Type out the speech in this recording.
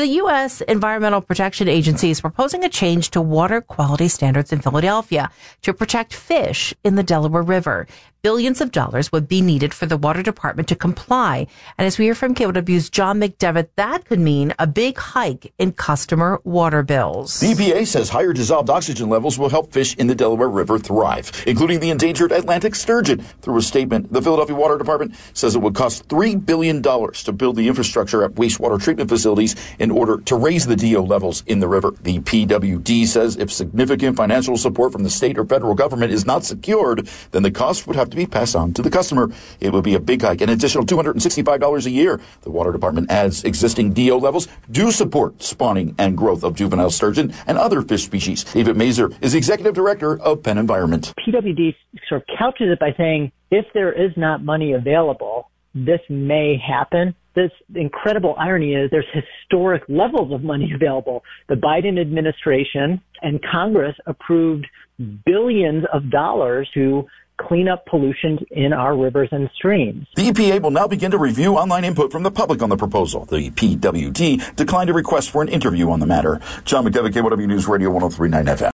The U.S. Environmental Protection Agency is proposing a change to water quality standards in Philadelphia to protect fish in the Delaware River. Billions of dollars would be needed for the water department to comply. And as we hear from KYW's John McDevitt, that could mean a big hike in customer water bills. The EPA says higher dissolved oxygen levels will help fish in the Delaware River thrive, including the endangered Atlantic sturgeon. Through a statement, the Philadelphia Water Department says it would cost $3 billion to build the infrastructure at wastewater treatment facilities in order to raise the DO levels in the river. The PWD says if significant financial support from the state or federal government is not secured, then the cost would have to be passed on to the customer. It would be a big hike, an additional $265 a year. The water department adds existing DO levels do support spawning and growth of juvenile sturgeon and other fish species. David Masur is executive director of Penn Environment. PWD sort of couches it by saying if there is not money available, this may happen. This incredible irony is there's historic levels of money available. The Biden administration and Congress approved billions of dollars to clean up pollution in our rivers and streams. The EPA will now begin to review online input from the public on the proposal. The PWD declined a request for an interview on the matter. John McDevitt, KYW News Radio 1039 FM.